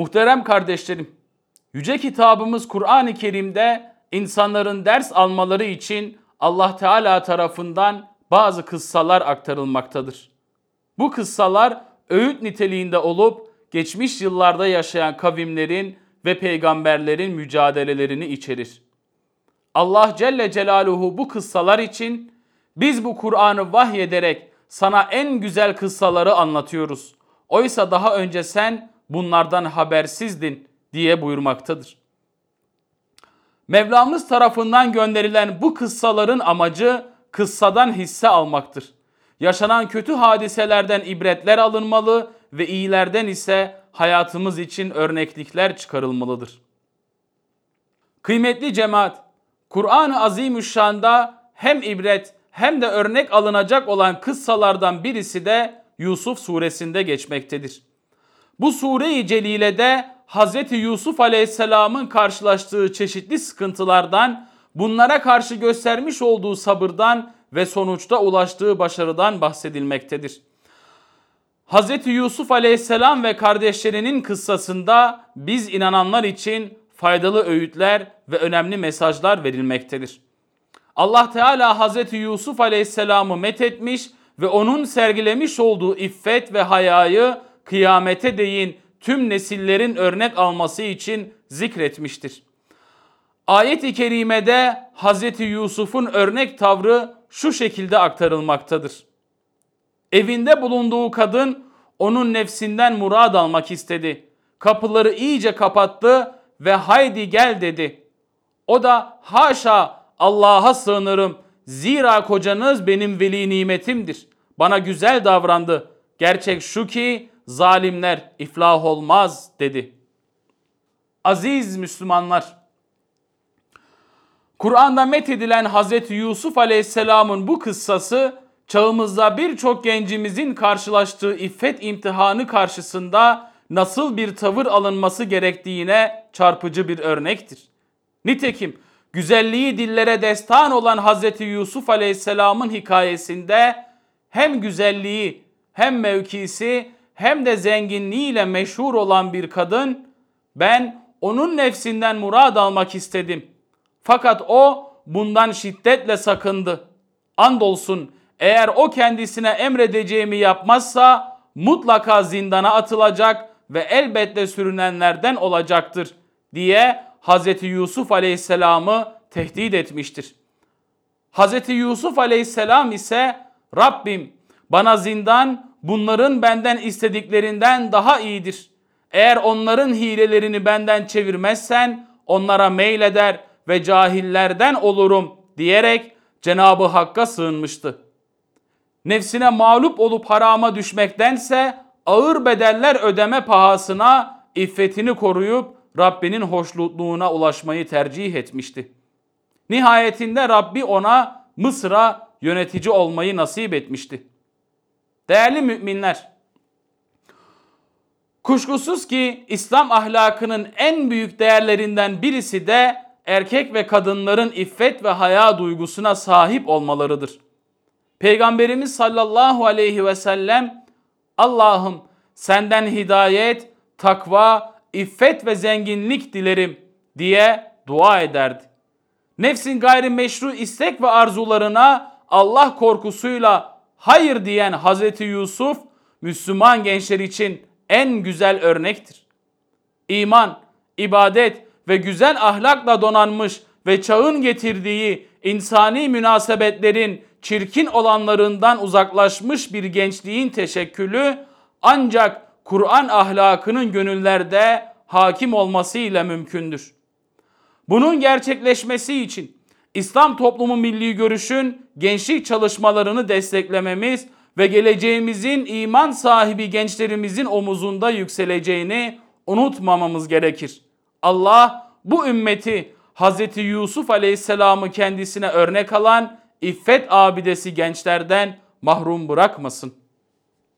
Muhterem kardeşlerim, yüce kitabımız Kur'an-ı Kerim'de insanların ders almaları için Allah Teala tarafından bazı kıssalar aktarılmaktadır. Bu kıssalar öğüt niteliğinde olup geçmiş yıllarda yaşayan kavimlerin ve peygamberlerin mücadelelerini içerir. Allah Celle Celaluhu bu kıssalar için biz bu Kur'an'ı vahyederek sana en güzel kıssaları anlatıyoruz. Oysa daha önce sen bunlardan habersizdin diye buyurmaktadır. Mevlamız tarafından gönderilen bu kıssaların amacı kıssadan hisse almaktır. Yaşanan kötü hadiselerden ibretler alınmalı ve iyilerden ise hayatımız için örneklikler çıkarılmalıdır. Kıymetli cemaat, Kur'an-ı Azimüşşan'da hem ibret hem de örnek alınacak olan kıssalardan birisi de Yusuf suresinde geçmektedir. Bu sure-i celilede Hz. Yusuf aleyhisselamın karşılaştığı çeşitli sıkıntılardan, bunlara karşı göstermiş olduğu sabırdan ve sonuçta ulaştığı başarıdan bahsedilmektedir. Hz. Yusuf aleyhisselam ve kardeşlerinin kıssasında biz inananlar için faydalı öğütler ve önemli mesajlar verilmektedir. Allah Teala Hz. Yusuf aleyhisselamı methetmiş ve onun sergilemiş olduğu iffet ve hayayı kıyamete değin tüm nesillerin örnek alması için zikretmiştir. Ayet-i kerimede Hz. Yusuf'un örnek tavrı şu şekilde aktarılmaktadır. Evinde bulunduğu kadın onun nefsinden murad almak istedi. Kapıları iyice kapattı ve haydi gel dedi. O da haşa Allah'a sığınırım. Zira kocanız benim veli nimetimdir. Bana güzel davrandı. Gerçek şu ki zalimler iflah olmaz dedi. Aziz Müslümanlar, Kur'an'da methedilen Hazreti Yusuf Aleyhisselam'ın bu kıssası çağımızda birçok gencimizin karşılaştığı iffet imtihanı karşısında nasıl bir tavır alınması gerektiğine çarpıcı bir örnektir. Nitekim güzelliği dillere destan olan Hazreti Yusuf Aleyhisselam'ın hikayesinde hem güzelliği hem mevkisi hem de zenginliğiyle meşhur olan bir kadın ben onun nefsinden murad almak istedim. Fakat o bundan şiddetle sakındı. Andolsun eğer o kendisine emredeceğimi yapmazsa mutlaka zindana atılacak ve elbette sürünenlerden olacaktır diye Hz. Yusuf Aleyhisselam'ı tehdit etmiştir. Hz. Yusuf Aleyhisselam ise Rabbim bana zindan bunların benden istediklerinden daha iyidir. Eğer onların hilelerini benden çevirmezsen onlara meyleder ve cahillerden olurum diyerek Cenabı Hakk'a sığınmıştı. Nefsine mağlup olup harama düşmektense ağır bedeller ödeme pahasına iffetini koruyup Rabbinin hoşnutluğuna ulaşmayı tercih etmişti. Nihayetinde Rabbi ona Mısır'a yönetici olmayı nasip etmişti. Değerli müminler, kuşkusuz ki İslam ahlakının en büyük değerlerinden birisi de erkek ve kadınların iffet ve haya duygusuna sahip olmalarıdır. Peygamberimiz sallallahu aleyhi ve sellem Allah'ım senden hidayet, takva, iffet ve zenginlik dilerim diye dua ederdi. Nefsin gayrimeşru istek ve arzularına Allah korkusuyla hayır diyen Hazreti Yusuf Müslüman gençler için en güzel örnektir. İman, ibadet ve güzel ahlakla donanmış ve çağın getirdiği insani münasebetlerin çirkin olanlarından uzaklaşmış bir gençliğin teşekkülü ancak Kur'an ahlakının gönüllerde hakim olmasıyla mümkündür. Bunun gerçekleşmesi için İslam toplumu milli görüşün gençlik çalışmalarını desteklememiz ve geleceğimizin iman sahibi gençlerimizin omuzunda yükseleceğini unutmamamız gerekir. Allah bu ümmeti Hz. Yusuf Aleyhisselam'ı kendisine örnek alan iffet abidesi gençlerden mahrum bırakmasın.